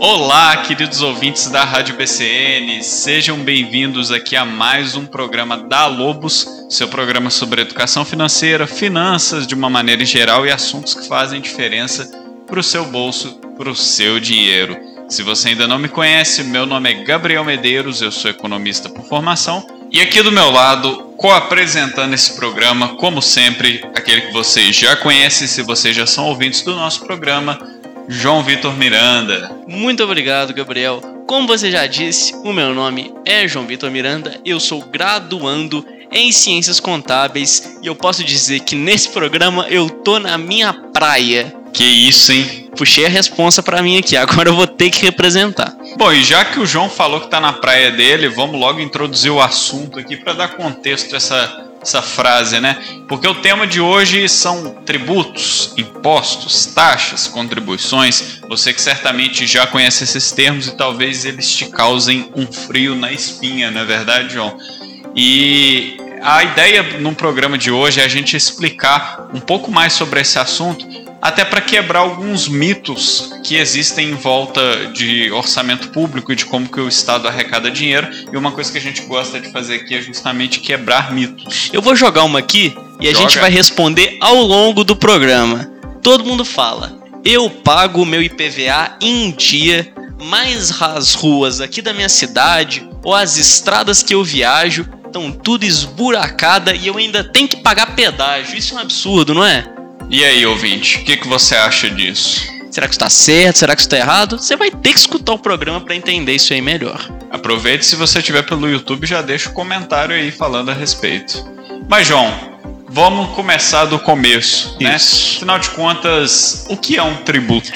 Olá, queridos ouvintes da Rádio BCN, sejam bem-vindos aqui a mais um programa da Lobos, seu programa sobre educação financeira, finanças de uma maneira geral e assuntos que fazem diferença para o seu bolso, para o seu dinheiro. Se você ainda não me conhece, meu nome é Gabriel Medeiros, eu sou economista por formação e aqui do meu lado, co-apresentando esse programa, como sempre, aquele que vocês já conhecem, se vocês já são ouvintes do nosso programa, João Vitor Miranda. Muito obrigado, Gabriel. Como você já disse, o meu nome é João Vitor Miranda, eu sou graduando em Ciências Contábeis e eu posso dizer que nesse programa eu tô na minha praia. Que isso, hein? Puxei a responsa para mim aqui, agora eu vou ter que representar. Bom, e já que o João falou que tá na praia dele, vamos logo introduzir o assunto aqui para dar contexto a essa essa frase, né? Porque o tema de hoje são tributos, impostos, taxas, contribuições. Você que certamente já conhece esses termos e talvez eles te causem um frio na espinha, não é verdade, João? E a ideia no programa de hoje é a gente explicar um pouco mais sobre esse assunto até para quebrar alguns mitos que existem em volta de orçamento público e de como que o Estado arrecada dinheiro. E uma coisa que a gente gosta de fazer aqui é justamente quebrar mitos. Eu vou jogar uma aqui e Joga. a gente vai responder ao longo do programa. Todo mundo fala: eu pago o meu IPVA em dia, mas as ruas aqui da minha cidade ou as estradas que eu viajo estão tudo esburacada e eu ainda tenho que pagar pedágio. Isso é um absurdo, não é? E aí, ouvinte, o que, que você acha disso? Será que está certo? Será que está errado? Você vai ter que escutar o programa para entender isso aí melhor. Aproveite se você estiver pelo YouTube, já deixa o um comentário aí falando a respeito. Mas João, vamos começar do começo, né? isso. né? Afinal de contas, o que é um tributo?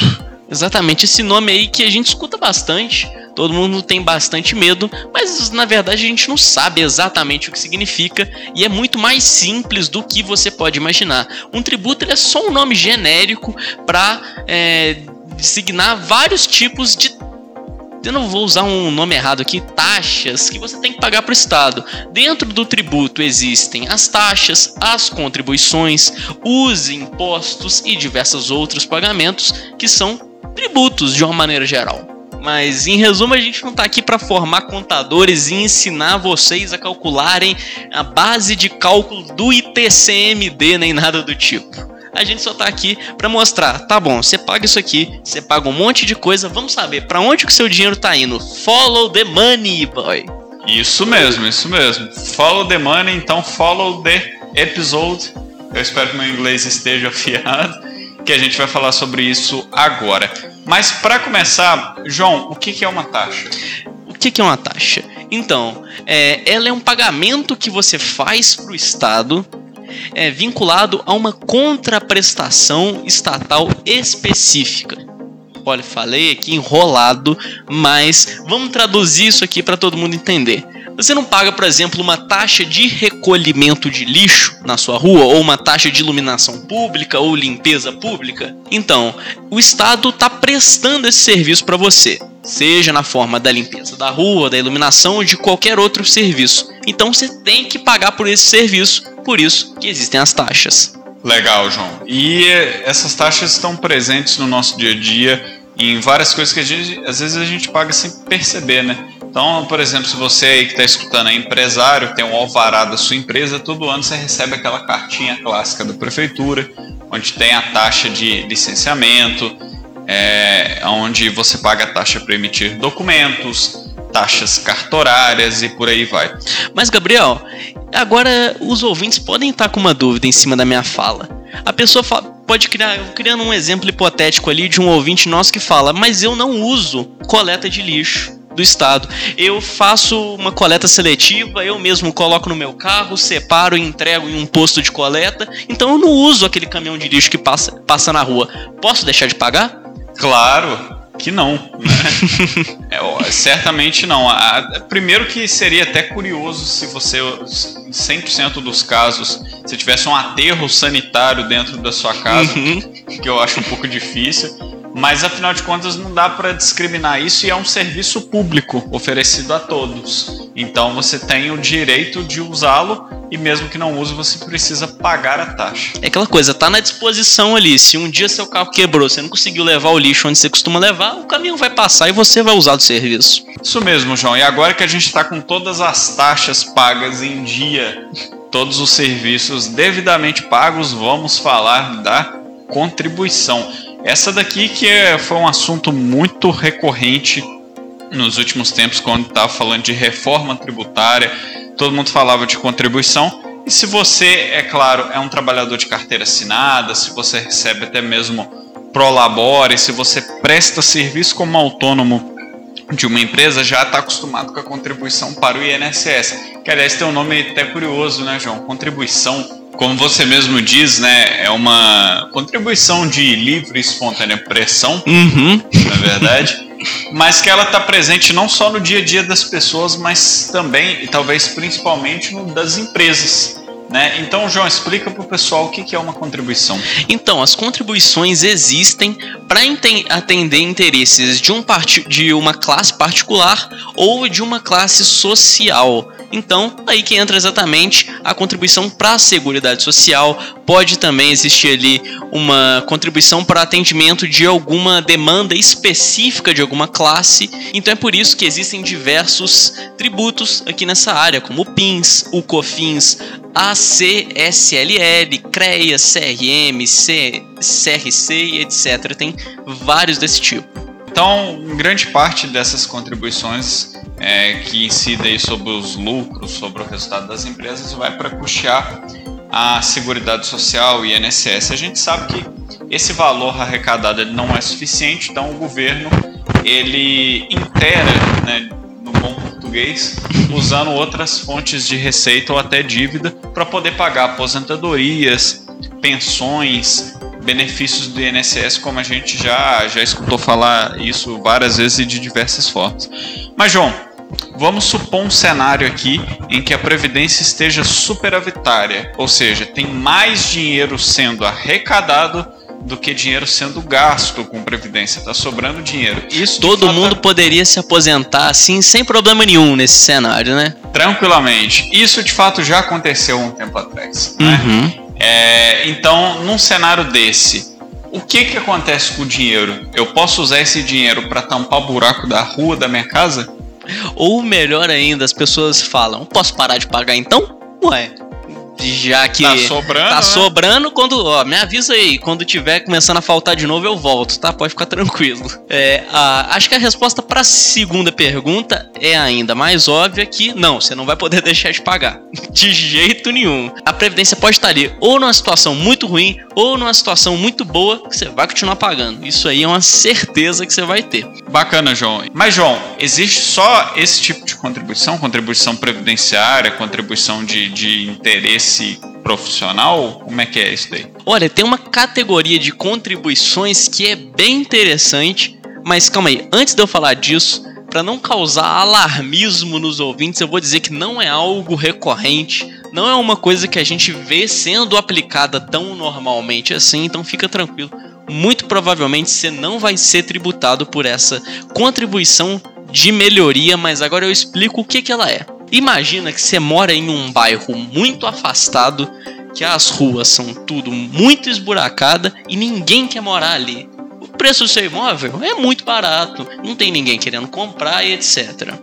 Exatamente, esse nome aí que a gente escuta bastante todo mundo tem bastante medo, mas na verdade a gente não sabe exatamente o que significa e é muito mais simples do que você pode imaginar. Um tributo é só um nome genérico para é, designar vários tipos de eu não vou usar um nome errado aqui, taxas que você tem que pagar para o Estado. Dentro do tributo existem as taxas, as contribuições, os impostos e diversos outros pagamentos que são tributos de uma maneira geral. Mas em resumo, a gente não está aqui para formar contadores e ensinar vocês a calcularem a base de cálculo do ITCMD nem nada do tipo. A gente só está aqui para mostrar, tá bom, você paga isso aqui, você paga um monte de coisa, vamos saber para onde que o seu dinheiro está indo. Follow the money, boy. Isso mesmo, isso mesmo. Follow the money, então follow the episode. Eu espero que meu inglês esteja afiado, que a gente vai falar sobre isso agora. Mas para começar, João, o que, que é uma taxa? O que, que é uma taxa? Então, é, ela é um pagamento que você faz para o Estado é, vinculado a uma contraprestação estatal específica. Olha, falei aqui enrolado, mas vamos traduzir isso aqui para todo mundo entender. Você não paga, por exemplo, uma taxa de recolhimento de lixo na sua rua ou uma taxa de iluminação pública ou limpeza pública? Então, o Estado está prestando esse serviço para você, seja na forma da limpeza da rua, da iluminação ou de qualquer outro serviço. Então, você tem que pagar por esse serviço, por isso que existem as taxas. Legal, João. E essas taxas estão presentes no nosso dia a dia em várias coisas que gente, às vezes a gente paga sem perceber, né? Então, por exemplo, se você aí que está escutando é empresário, tem um alvará da sua empresa, todo ano você recebe aquela cartinha clássica da prefeitura, onde tem a taxa de licenciamento, é, onde você paga a taxa para emitir documentos, taxas cartorárias e por aí vai. Mas, Gabriel, agora os ouvintes podem estar com uma dúvida em cima da minha fala. A pessoa fala, pode criar, criando um exemplo hipotético ali de um ouvinte nosso que fala, mas eu não uso coleta de lixo do estado. Eu faço uma coleta seletiva, eu mesmo coloco no meu carro, separo e entrego em um posto de coleta. Então eu não uso aquele caminhão de lixo que passa, passa na rua. Posso deixar de pagar? Claro que não. Né? é, certamente não. A, primeiro que seria até curioso se você, em 100% dos casos, se tivesse um aterro sanitário dentro da sua casa, uhum. que eu acho um pouco difícil. Mas afinal de contas não dá para discriminar isso e é um serviço público oferecido a todos. Então você tem o direito de usá-lo e mesmo que não use, você precisa pagar a taxa. É aquela coisa, tá na disposição ali. Se um dia seu carro quebrou, você não conseguiu levar o lixo onde você costuma levar, o caminhão vai passar e você vai usar do serviço. Isso mesmo, João. E agora que a gente está com todas as taxas pagas em dia, todos os serviços devidamente pagos, vamos falar da contribuição. Essa daqui que é, foi um assunto muito recorrente nos últimos tempos, quando estava falando de reforma tributária todo mundo falava de contribuição. E se você, é claro, é um trabalhador de carteira assinada, se você recebe até mesmo prolabore, se você presta serviço como autônomo de uma empresa, já está acostumado com a contribuição para o INSS. Que aliás tem um nome até curioso, né, João? Contribuição como você mesmo diz, né, é uma contribuição de livre e espontânea pressão, uhum. na verdade, mas que ela está presente não só no dia a dia das pessoas, mas também e talvez principalmente no das empresas. Né? Então, João, explica para o pessoal o que é uma contribuição. Então, as contribuições existem para atender interesses de, um de uma classe particular ou de uma classe social. Então, aí que entra exatamente a contribuição para a Seguridade Social. Pode também existir ali uma contribuição para atendimento de alguma demanda específica de alguma classe. Então é por isso que existem diversos tributos aqui nessa área, como o PINS, o COFINS, ACSLL, CREA, CRM, C, CRC, etc. Tem vários desse tipo. Então, grande parte dessas contribuições é, que incidem sobre os lucros, sobre o resultado das empresas, vai para custear a Seguridade Social e INSS. A gente sabe que esse valor arrecadado não é suficiente, então o governo ele inteira, né, no bom português, usando outras fontes de receita ou até dívida para poder pagar aposentadorias, pensões, benefícios do INSS, como a gente já, já escutou falar isso várias vezes e de diversas formas. Mas, João, vamos supor um cenário aqui em que a Previdência esteja superavitária, ou seja, tem mais dinheiro sendo arrecadado do que dinheiro sendo gasto com previdência, está sobrando dinheiro. Isso todo fato, mundo poderia se aposentar assim sem problema nenhum nesse cenário, né? Tranquilamente. Isso de fato já aconteceu um tempo atrás. Né? Uhum. É, então, num cenário desse, o que que acontece com o dinheiro? Eu posso usar esse dinheiro para tampar o buraco da rua da minha casa? Ou melhor ainda, as pessoas falam: posso parar de pagar então? Ué, já que tá sobrando, tá né? sobrando quando, ó, me avisa aí, quando tiver começando a faltar de novo eu volto, tá? Pode ficar tranquilo. É, a, acho que a resposta para a segunda pergunta é ainda mais óbvia que não, você não vai poder deixar de pagar, de jeito nenhum. A previdência pode estar ali ou numa situação muito ruim ou numa situação muito boa que você vai continuar pagando. Isso aí é uma certeza que você vai ter. Bacana, João. Mas João, existe só esse tipo de contribuição, contribuição previdenciária, contribuição de, de interesse esse profissional? Como é que é isso daí? Olha, tem uma categoria de contribuições que é bem interessante, mas calma aí, antes de eu falar disso, para não causar alarmismo nos ouvintes, eu vou dizer que não é algo recorrente, não é uma coisa que a gente vê sendo aplicada tão normalmente assim, então fica tranquilo. Muito provavelmente você não vai ser tributado por essa contribuição de melhoria, mas agora eu explico o que, que ela é. Imagina que você mora em um bairro muito afastado, que as ruas são tudo muito esburacada e ninguém quer morar ali. O preço do seu imóvel é muito barato, não tem ninguém querendo comprar e etc.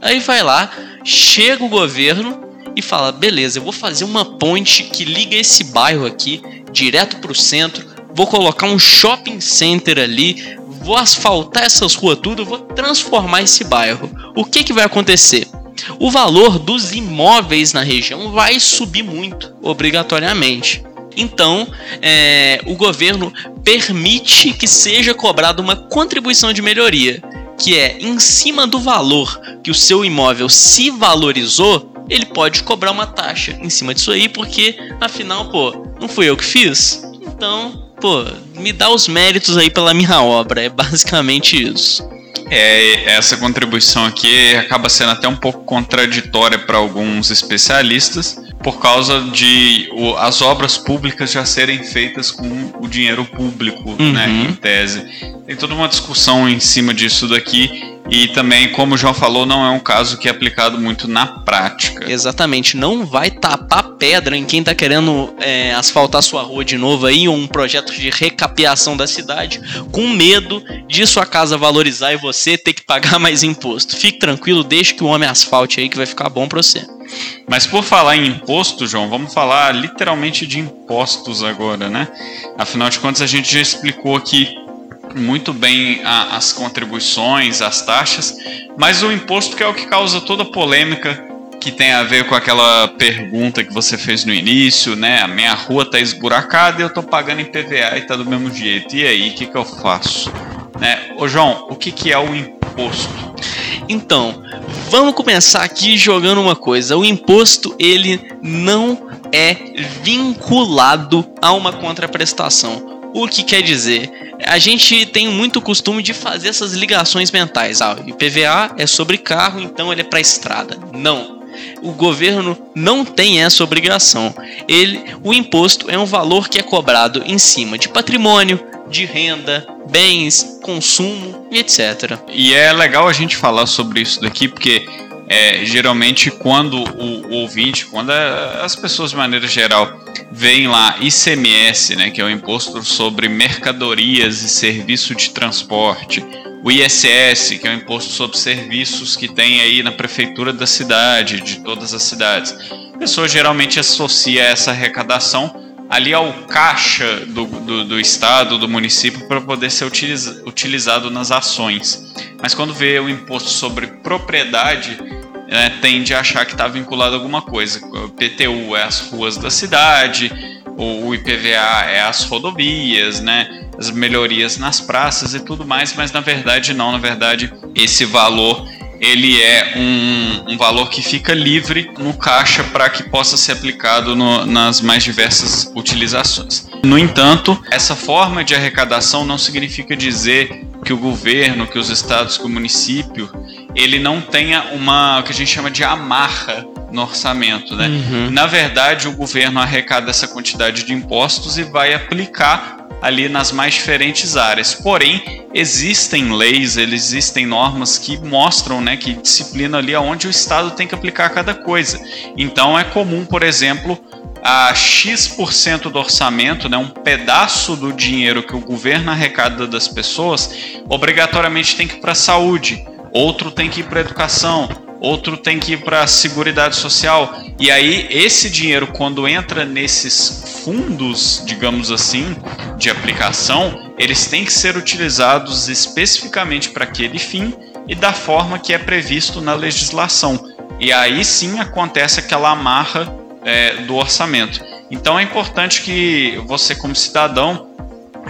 Aí vai lá, chega o governo e fala: beleza, eu vou fazer uma ponte que liga esse bairro aqui direto para o centro, vou colocar um shopping center ali, vou asfaltar essas ruas tudo, vou transformar esse bairro. O que, que vai acontecer? O valor dos imóveis na região vai subir muito, obrigatoriamente. Então, é, o governo permite que seja cobrada uma contribuição de melhoria, que é em cima do valor que o seu imóvel se valorizou, ele pode cobrar uma taxa em cima disso aí, porque afinal, pô, não fui eu que fiz? Então, pô, me dá os méritos aí pela minha obra, é basicamente isso é, essa contribuição aqui acaba sendo até um pouco contraditória para alguns especialistas, por causa de o, as obras públicas já serem feitas com o dinheiro público, uhum. né, em tese. Tem toda uma discussão em cima disso daqui, E também, como o João falou, não é um caso que é aplicado muito na prática. Exatamente, não vai tapar pedra em quem está querendo é, asfaltar sua rua de novo aí, ou um projeto de recapeação da cidade, com medo de sua casa valorizar e você ter que pagar mais imposto. Fique tranquilo, deixe que o homem asfalte aí que vai ficar bom para você. Mas por falar em imposto, João, vamos falar literalmente de impostos agora, né? Afinal de contas, a gente já explicou aqui muito bem a, as contribuições, as taxas, mas o imposto que é o que causa toda a polêmica que tem a ver com aquela pergunta que você fez no início, né? A minha rua tá esburacada e eu tô pagando em PVA e tá do mesmo jeito. E aí, o que, que eu faço? Né? Ô João, o que, que é o imposto? Então, vamos começar aqui jogando uma coisa. O imposto, ele não é vinculado a uma contraprestação. O que quer dizer? A gente tem muito costume de fazer essas ligações mentais. Ah, IPVA é sobre carro, então ele é para estrada. Não. O governo não tem essa obrigação. Ele, o imposto é um valor que é cobrado em cima de patrimônio, de renda, bens, consumo e etc. E é legal a gente falar sobre isso daqui porque é, geralmente quando o, o ouvinte, quando a, as pessoas de maneira geral veem lá ICMS, né, que é o imposto sobre mercadorias e serviço de transporte, o ISS, que é o imposto sobre serviços que tem aí na prefeitura da cidade, de todas as cidades. A pessoa geralmente associa essa arrecadação ali ao caixa do, do, do estado, do município, para poder ser utiliza, utilizado nas ações. Mas quando vê o imposto sobre propriedade, é, tende a achar que está vinculado a alguma coisa. O PTU é as ruas da cidade, o IPVA é as rodovias, né? As melhorias nas praças e tudo mais, mas na verdade não, na verdade esse valor ele é um, um valor que fica livre no caixa para que possa ser aplicado no, nas mais diversas utilizações. No entanto, essa forma de arrecadação não significa dizer que o governo, que os estados, que o município, ele não tenha uma o que a gente chama de amarra no orçamento, né? Uhum. Na verdade, o governo arrecada essa quantidade de impostos e vai aplicar ali nas mais diferentes áreas. Porém, existem leis, existem normas que mostram, né, que disciplinam ali aonde o Estado tem que aplicar cada coisa. Então, é comum, por exemplo, a X% do orçamento, né, um pedaço do dinheiro que o governo arrecada das pessoas, obrigatoriamente tem que ir para a saúde, outro tem que ir para educação, outro tem que ir para a seguridade social. E aí esse dinheiro quando entra nesses fundos, digamos assim, de aplicação, eles têm que ser utilizados especificamente para aquele fim e da forma que é previsto na legislação. E aí sim acontece aquela amarra é, do orçamento. Então é importante que você, como cidadão,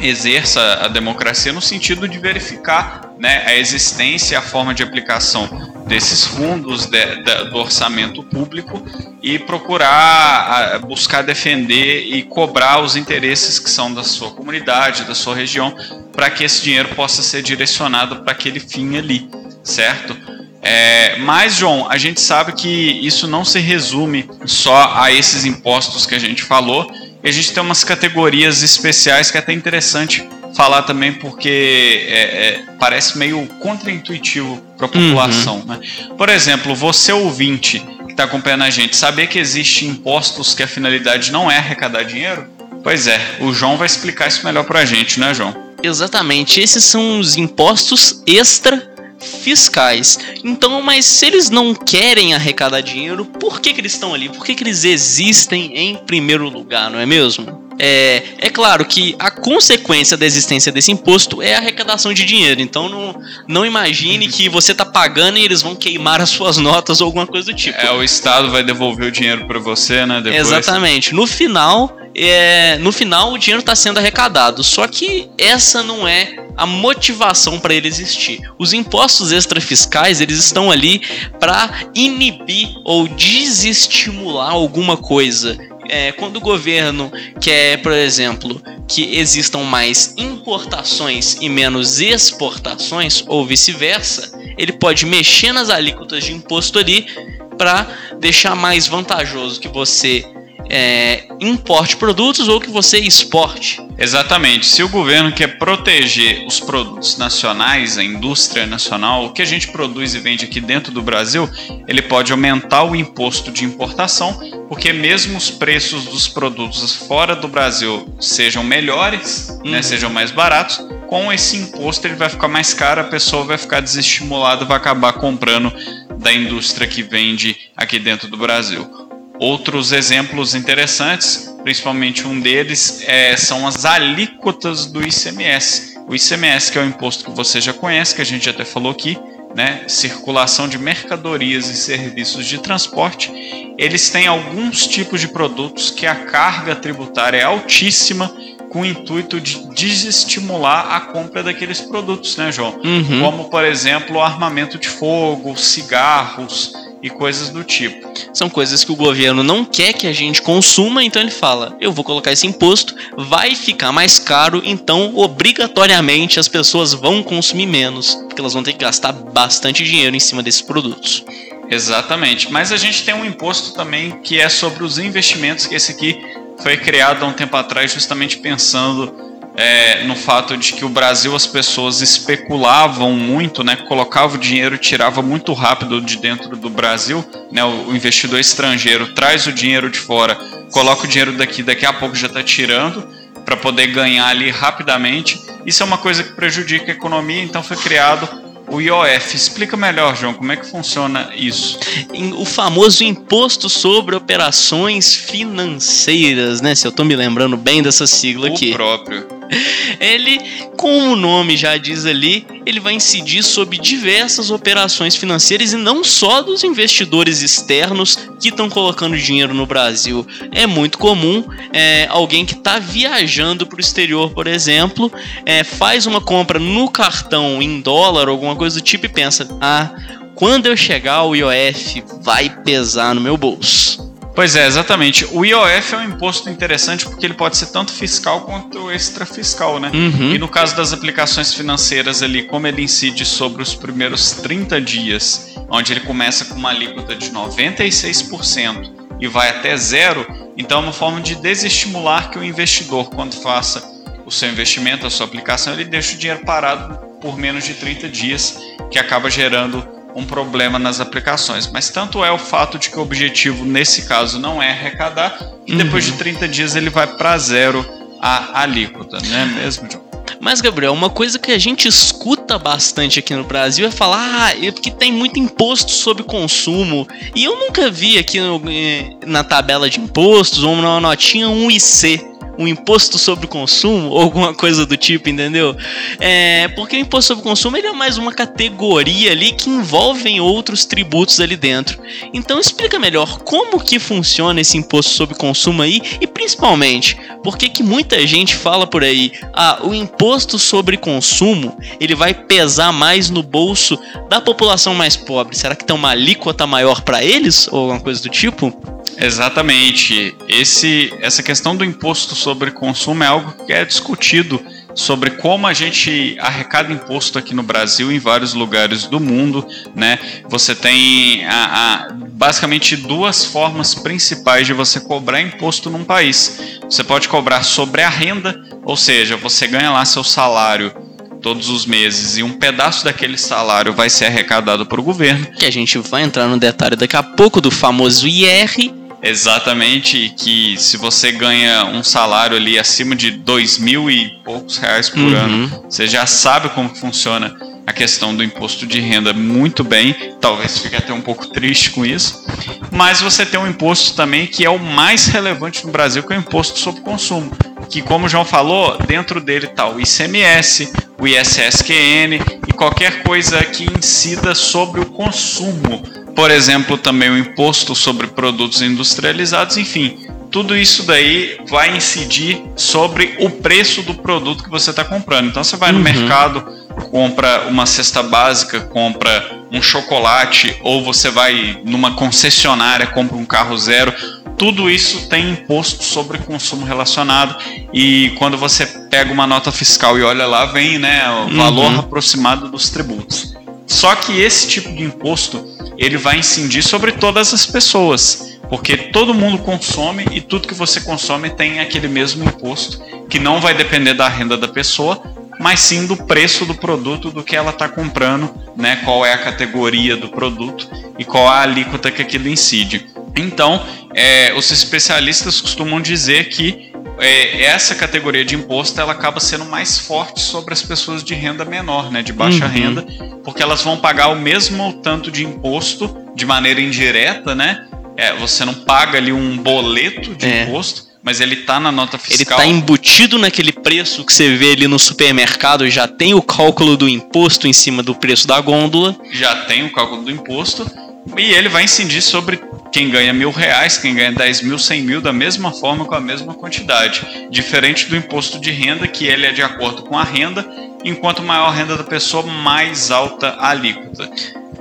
exerça a democracia no sentido de verificar né, a existência e a forma de aplicação desses fundos de, de, do orçamento público e procurar buscar defender e cobrar os interesses que são da sua comunidade, da sua região, para que esse dinheiro possa ser direcionado para aquele fim ali, certo? É, mas, João, a gente sabe que isso não se resume só a esses impostos que a gente falou. E a gente tem umas categorias especiais que é até interessante falar também porque é, é, parece meio contraintuitivo para a população. Uhum. Né? Por exemplo, você ouvinte que está acompanhando a gente, saber que existem impostos que a finalidade não é arrecadar dinheiro? Pois é, o João vai explicar isso melhor para a gente, né, João? Exatamente, esses são os impostos extra fiscais. Então, mas se eles não querem arrecadar dinheiro, por que, que eles estão ali? Por que, que eles existem em primeiro lugar, não é mesmo? É, é claro que a consequência da existência desse imposto é a arrecadação de dinheiro. Então não, não imagine que você está pagando e eles vão queimar as suas notas ou alguma coisa do tipo. É, o Estado vai devolver o dinheiro para você, né? Depois. Exatamente. No final, é, no final o dinheiro está sendo arrecadado. Só que essa não é a motivação para ele existir. Os impostos extrafiscais eles estão ali para inibir ou desestimular alguma coisa é, quando o governo quer, por exemplo, que existam mais importações e menos exportações, ou vice-versa, ele pode mexer nas alíquotas de imposto ali para deixar mais vantajoso que você é, importe produtos ou que você exporte. Exatamente. Se o governo quer proteger os produtos nacionais, a indústria nacional, o que a gente produz e vende aqui dentro do Brasil, ele pode aumentar o imposto de importação, porque mesmo os preços dos produtos fora do Brasil sejam melhores, né, uhum. né, sejam mais baratos, com esse imposto ele vai ficar mais caro, a pessoa vai ficar desestimulada, vai acabar comprando da indústria que vende aqui dentro do Brasil. Outros exemplos interessantes, principalmente um deles, é, são as alíquotas do ICMS. O ICMS, que é o imposto que você já conhece, que a gente até falou aqui, né, circulação de mercadorias e serviços de transporte, eles têm alguns tipos de produtos que a carga tributária é altíssima com o intuito de desestimular a compra daqueles produtos, né, João? Uhum. Como, por exemplo, armamento de fogo, cigarros, e coisas do tipo. São coisas que o governo não quer que a gente consuma, então ele fala: eu vou colocar esse imposto, vai ficar mais caro, então obrigatoriamente as pessoas vão consumir menos, porque elas vão ter que gastar bastante dinheiro em cima desses produtos. Exatamente, mas a gente tem um imposto também que é sobre os investimentos, que esse aqui foi criado há um tempo atrás justamente pensando é, no fato de que o Brasil as pessoas especulavam muito, né, colocava o dinheiro, tirava muito rápido de dentro do Brasil, né, o, investidor estrangeiro traz o dinheiro de fora, coloca o dinheiro daqui, daqui a pouco já está tirando para poder ganhar ali rapidamente. Isso é uma coisa que prejudica a economia, então foi criado o IOF. Explica melhor, João, como é que funciona isso? O famoso imposto sobre operações financeiras, né? Se eu estou me lembrando bem dessa sigla o aqui. O próprio. Ele, como o nome já diz ali, ele vai incidir sobre diversas operações financeiras e não só dos investidores externos que estão colocando dinheiro no Brasil. É muito comum é, alguém que está viajando para o exterior, por exemplo, é, faz uma compra no cartão em dólar, alguma coisa do tipo, e pensa: ah, quando eu chegar, o IOF vai pesar no meu bolso. Pois é, exatamente. O IOF é um imposto interessante porque ele pode ser tanto fiscal quanto extrafiscal, né? Uhum. E no caso das aplicações financeiras ali, como ele incide sobre os primeiros 30 dias, onde ele começa com uma alíquota de 96% e vai até zero, então é uma forma de desestimular que o investidor, quando faça o seu investimento, a sua aplicação, ele deixa o dinheiro parado por menos de 30 dias, que acaba gerando um problema nas aplicações. Mas tanto é o fato de que o objetivo nesse caso não é arrecadar, e uhum. depois de 30 dias ele vai para zero a alíquota, não é mesmo, John? Mas, Gabriel, uma coisa que a gente escuta bastante aqui no Brasil é falar ah, é porque tem muito imposto sobre consumo. E eu nunca vi aqui no, eh, na tabela de impostos ou na notinha um IC um imposto sobre o consumo ou alguma coisa do tipo, entendeu? É, porque o imposto sobre o consumo ele é mais uma categoria ali que envolve outros tributos ali dentro. Então explica melhor como que funciona esse imposto sobre consumo aí e principalmente por que que muita gente fala por aí, ah, o imposto sobre consumo ele vai pesar mais no bolso da população mais pobre. Será que tem uma alíquota maior para eles ou alguma coisa do tipo? Exatamente. Esse, essa questão do imposto sobre consumo é algo que é discutido sobre como a gente arrecada imposto aqui no Brasil em vários lugares do mundo, né? Você tem a, a, basicamente duas formas principais de você cobrar imposto num país. Você pode cobrar sobre a renda, ou seja, você ganha lá seu salário todos os meses e um pedaço daquele salário vai ser arrecadado para o governo. Que a gente vai entrar no detalhe daqui a pouco do famoso IR Exatamente, que se você ganha um salário ali acima de dois mil e poucos reais por uhum. ano, você já sabe como funciona a questão do imposto de renda muito bem. Talvez fique até um pouco triste com isso. Mas você tem um imposto também que é o mais relevante no Brasil, que é o imposto sobre consumo. Que, como o João falou, dentro dele está o ICMS, o ISSQN e qualquer coisa que incida sobre o consumo por exemplo, também o imposto sobre produtos industrializados, enfim, tudo isso daí vai incidir sobre o preço do produto que você está comprando. Então você vai no uhum. mercado, compra uma cesta básica, compra um chocolate, ou você vai numa concessionária, compra um carro zero. Tudo isso tem imposto sobre consumo relacionado e quando você pega uma nota fiscal e olha lá, vem né, o valor uhum. aproximado dos tributos. Só que esse tipo de imposto ele vai incidir sobre todas as pessoas. Porque todo mundo consome e tudo que você consome tem aquele mesmo imposto, que não vai depender da renda da pessoa, mas sim do preço do produto, do que ela está comprando, né? qual é a categoria do produto e qual a alíquota que aquilo incide. Então, é, os especialistas costumam dizer que é, essa categoria de imposto ela acaba sendo mais forte sobre as pessoas de renda menor, né, de baixa uhum. renda, porque elas vão pagar o mesmo tanto de imposto de maneira indireta, né? É, você não paga ali um boleto de é. imposto, mas ele está na nota fiscal. Ele está embutido naquele preço que você vê ali no supermercado, já tem o cálculo do imposto em cima do preço da gôndola. Já tem o cálculo do imposto. E ele vai incidir sobre quem ganha mil reais, quem ganha dez mil, cem mil, da mesma forma, com a mesma quantidade. Diferente do imposto de renda, que ele é de acordo com a renda, enquanto maior a renda da pessoa, mais alta a alíquota.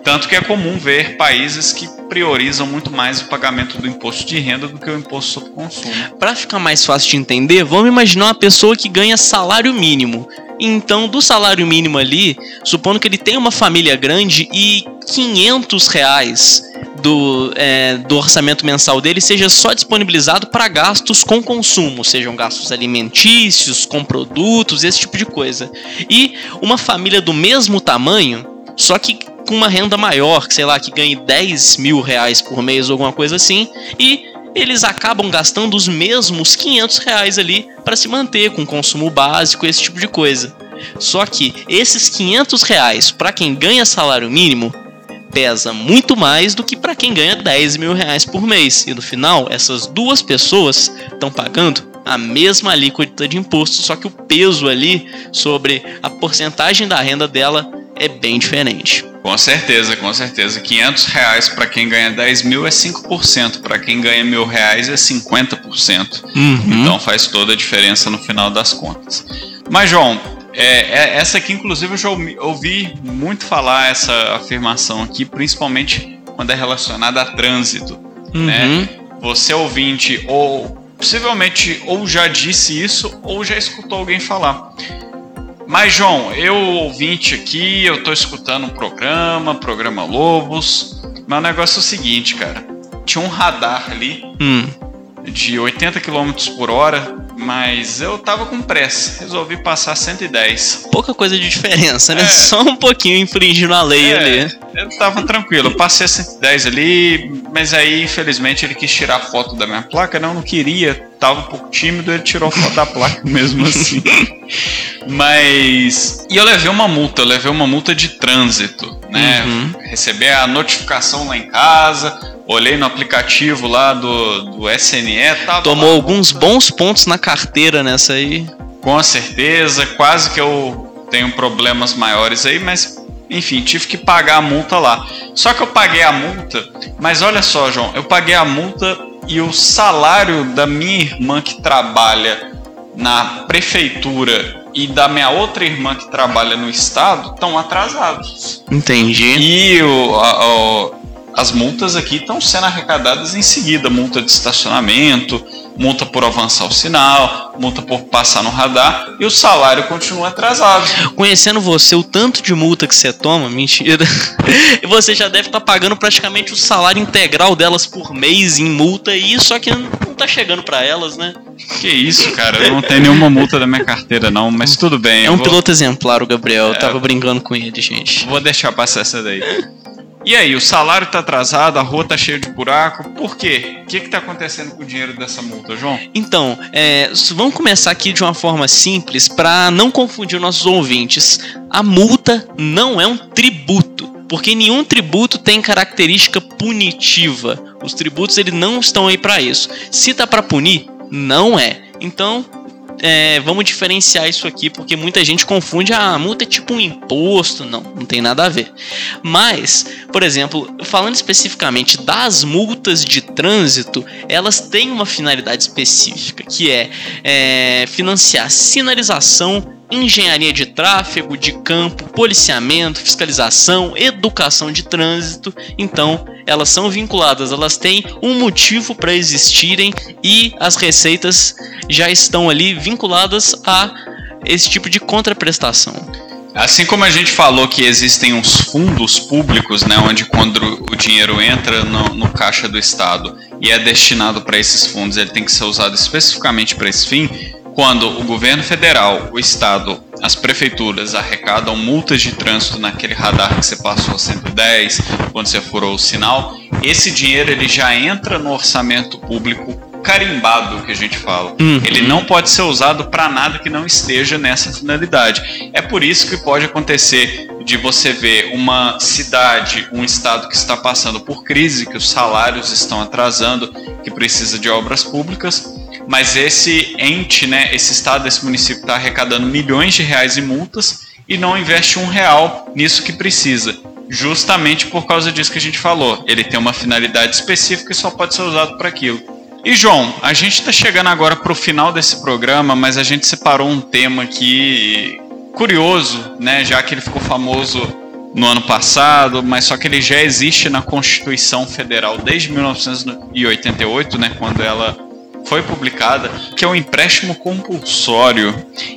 Tanto que é comum ver países que priorizam muito mais o pagamento do imposto de renda do que o imposto sobre consumo. Para ficar mais fácil de entender, vamos imaginar uma pessoa que ganha salário mínimo. Então, do salário mínimo ali, supondo que ele tem uma família grande e 500 reais do, é, do orçamento mensal dele seja só disponibilizado para gastos com consumo, sejam gastos alimentícios, com produtos, esse tipo de coisa. E uma família do mesmo tamanho, só que com uma renda maior, que sei lá, que ganhe 10 mil reais por mês ou alguma coisa assim, e eles acabam gastando os mesmos 500 reais ali para se manter com consumo básico, esse tipo de coisa. Só que esses 500 reais para quem ganha salário mínimo pesa muito mais do que para quem ganha 10 mil reais por mês. E no final, essas duas pessoas estão pagando a mesma alíquota de imposto, só que o peso ali sobre a porcentagem da renda dela é bem diferente. Com certeza, com certeza. 500 reais para quem ganha 10 mil é 5%, para quem ganha mil reais é 50%. Uhum. Então faz toda a diferença no final das contas. Mas, João, é, é, essa aqui, inclusive, eu já ouvi muito falar essa afirmação aqui, principalmente quando é relacionada a trânsito. Uhum. Né? Você ouvinte, ou possivelmente ou já disse isso, ou já escutou alguém falar. Mas, João, eu ouvinte aqui, eu tô escutando um programa, programa Lobos. Mas o negócio é o seguinte, cara. Tinha um radar ali hum. De 80 km por hora mas eu tava com pressa, resolvi passar 110. Pouca coisa de diferença, né? É. Só um pouquinho infringindo a lei é, ali. Eu tava tranquilo, passei a 110 ali, mas aí infelizmente ele quis tirar foto da minha placa, não, não queria, tava um pouco tímido, ele tirou foto da placa mesmo assim. mas. E eu levei uma multa, eu levei uma multa de trânsito, né? Uhum. Receber a notificação lá em casa, Olhei no aplicativo lá do, do SNE. Tava Tomou lá, alguns bons pontos na carteira nessa aí. Com certeza, quase que eu tenho problemas maiores aí, mas enfim, tive que pagar a multa lá. Só que eu paguei a multa, mas olha só, João, eu paguei a multa e o salário da minha irmã que trabalha na prefeitura e da minha outra irmã que trabalha no estado estão atrasados. Entendi. E o, a, as multas aqui estão sendo arrecadadas em seguida, multa de estacionamento, multa por avançar o sinal, multa por passar no radar e o salário continua atrasado. Conhecendo você, o tanto de multa que você toma, mentira. e você já deve estar tá pagando praticamente o salário integral delas por mês em multa e só que não tá chegando para elas, né? Que isso, cara, eu não tenho nenhuma multa da minha carteira não, mas tudo bem. É um vou... piloto exemplar o Gabriel, eu é, tava brincando com ele, gente. Vou deixar passar essa daí. E aí, o salário está atrasado, a rua está cheia de buraco. Por quê? O que está acontecendo com o dinheiro dessa multa, João? Então, é, vamos começar aqui de uma forma simples para não confundir nossos ouvintes. A multa não é um tributo, porque nenhum tributo tem característica punitiva. Os tributos eles não estão aí para isso. Se tá para punir, não é. Então, é, vamos diferenciar isso aqui, porque muita gente confunde ah, a multa é tipo um imposto. Não, não tem nada a ver. Mas, por exemplo, falando especificamente das multas de trânsito, elas têm uma finalidade específica, que é, é financiar sinalização engenharia de tráfego, de campo, policiamento, fiscalização, educação de trânsito. Então, elas são vinculadas, elas têm um motivo para existirem e as receitas já estão ali vinculadas a esse tipo de contraprestação. Assim como a gente falou que existem os fundos públicos, né, onde quando o dinheiro entra no, no caixa do Estado e é destinado para esses fundos, ele tem que ser usado especificamente para esse fim. Quando o governo federal, o Estado, as prefeituras arrecadam multas de trânsito naquele radar que você passou a 110, quando você furou o sinal, esse dinheiro ele já entra no orçamento público carimbado que a gente fala. Uhum. Ele não pode ser usado para nada que não esteja nessa finalidade. É por isso que pode acontecer de você ver uma cidade, um estado que está passando por crise, que os salários estão atrasando, que precisa de obras públicas, mas esse ente, né, esse estado, esse município está arrecadando milhões de reais em multas e não investe um real nisso que precisa. Justamente por causa disso que a gente falou. Ele tem uma finalidade específica e só pode ser usado para aquilo. E João, a gente está chegando agora para o final desse programa, mas a gente separou um tema aqui curioso, né? Já que ele ficou famoso no ano passado, mas só que ele já existe na Constituição Federal desde 1988, né? Quando ela foi publicada, que é o empréstimo compulsório.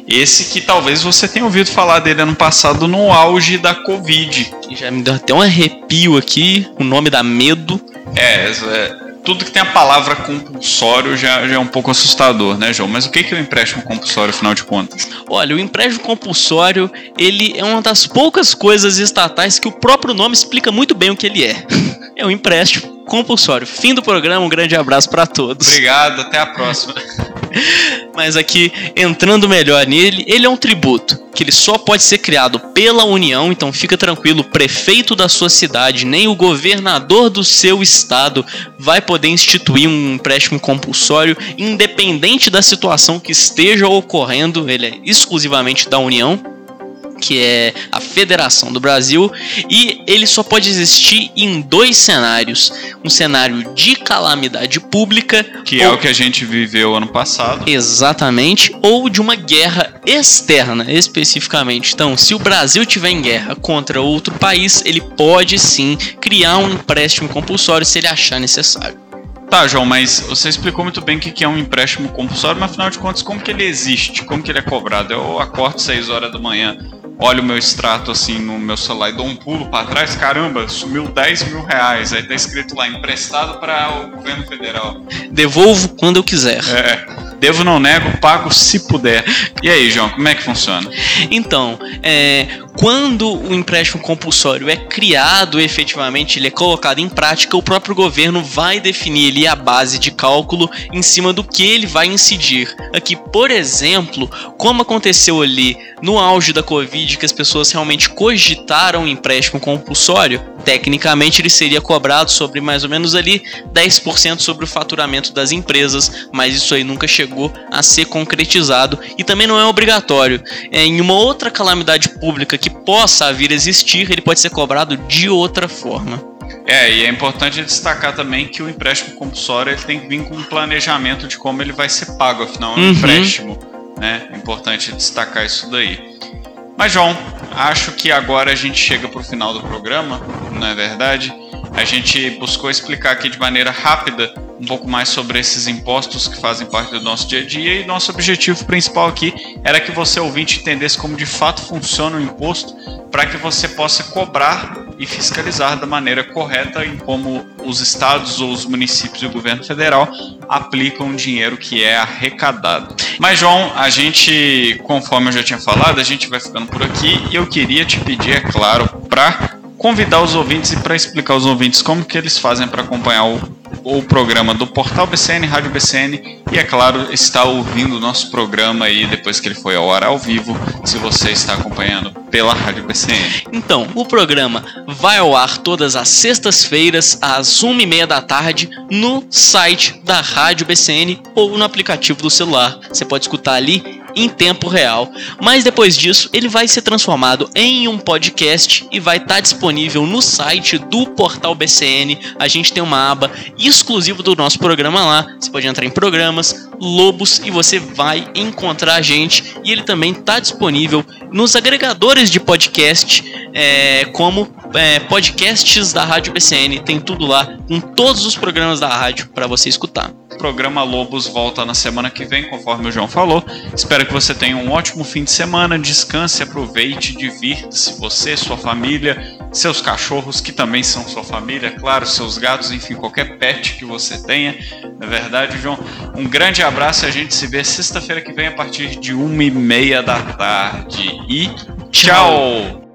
Esse que talvez você tenha ouvido falar dele ano passado no auge da Covid. Já me deu até um arrepio aqui, o nome dá medo. É, é tudo que tem a palavra compulsório já, já, é um pouco assustador, né, João? Mas o que é o empréstimo compulsório, afinal de contas? Olha, o empréstimo compulsório, ele é uma das poucas coisas estatais que o próprio nome explica muito bem o que ele é. É um empréstimo compulsório. Fim do programa, um grande abraço para todos. Obrigado, até a próxima. Mas aqui, entrando melhor nele, ele é um tributo, que ele só pode ser criado pela União, então fica tranquilo, o prefeito da sua cidade, nem o governador do seu estado vai poder instituir um empréstimo compulsório, independente da situação que esteja ocorrendo, ele é exclusivamente da União que é a Federação do Brasil, e ele só pode existir em dois cenários: um cenário de calamidade pública, que é ou... é o que a gente viveu ano passado, exatamente, ou de uma guerra externa, especificamente. Então, se o Brasil tiver em guerra contra outro país, ele pode sim criar um empréstimo compulsório se ele achar necessário. Tá, João, mas você explicou muito bem o que é um empréstimo compulsório, mas afinal de contas, como que ele existe? Como que ele é cobrado? Eu acordo 6 horas da manhã, olho o meu extrato assim no meu celular e dou um pulo para trás, caramba, sumiu 10 mil reais. Aí tá escrito lá, emprestado para o governo federal. Devolvo quando eu quiser. É. Devo, não nego, pago se puder. E aí, João, como é que funciona? Então, é, quando o empréstimo compulsório é criado efetivamente, ele é colocado em prática, o próprio governo vai definir ali a base de cálculo em cima do que ele vai incidir. Aqui, por exemplo, como aconteceu ali no auge da Covid, que as pessoas realmente cogitaram o empréstimo compulsório, tecnicamente ele seria cobrado sobre mais ou menos ali 10% sobre o faturamento das empresas, mas isso aí nunca chegou a ser concretizado e também não é obrigatório. É, em uma outra calamidade pública que possa vir a existir, ele pode ser cobrado de outra forma. É, e é importante destacar também que o empréstimo compulsório ele tem que vir com um planejamento de como ele vai ser pago, afinal é um uhum. empréstimo, né? É importante destacar isso daí. Mas, João, acho que agora a gente chega para o final do programa, não é verdade? A gente buscou explicar aqui de maneira rápida um pouco mais sobre esses impostos que fazem parte do nosso dia a dia e nosso objetivo principal aqui era que você ouvinte entendesse como de fato funciona o imposto para que você possa cobrar e fiscalizar da maneira correta em como os estados ou os municípios e o governo federal aplicam o dinheiro que é arrecadado. Mas João, a gente, conforme eu já tinha falado, a gente vai ficando por aqui e eu queria te pedir, é claro, para convidar os ouvintes e para explicar aos ouvintes como que eles fazem para acompanhar o, o programa do Portal BCN, Rádio BCN e, é claro, estar ouvindo o nosso programa aí depois que ele foi ao ar ao vivo, se você está acompanhando pela Rádio BCN. Então, o programa vai ao ar todas as sextas-feiras, às uma e meia da tarde, no site da Rádio BCN ou no aplicativo do celular. Você pode escutar ali em tempo real. Mas depois disso, ele vai ser transformado em um podcast e vai estar tá disponível no site do Portal BCN. A gente tem uma aba exclusiva do nosso programa lá. Você pode entrar em programas, lobos e você vai encontrar a gente. E ele também está disponível nos agregadores de podcast, é, como é, podcasts da Rádio BCN. Tem tudo lá com todos os programas da rádio para você escutar. programa Lobos volta na semana que vem, conforme o João falou. Espero que você tenha um ótimo fim de semana. Descanse, aproveite, divirta-se. Você, sua família, seus cachorros, que também são sua família, claro, seus gatos, enfim, qualquer pet que você tenha. É verdade, João, um grande abraço e a gente se vê sexta-feira que vem a partir de uma e meia da tarde. E tchau.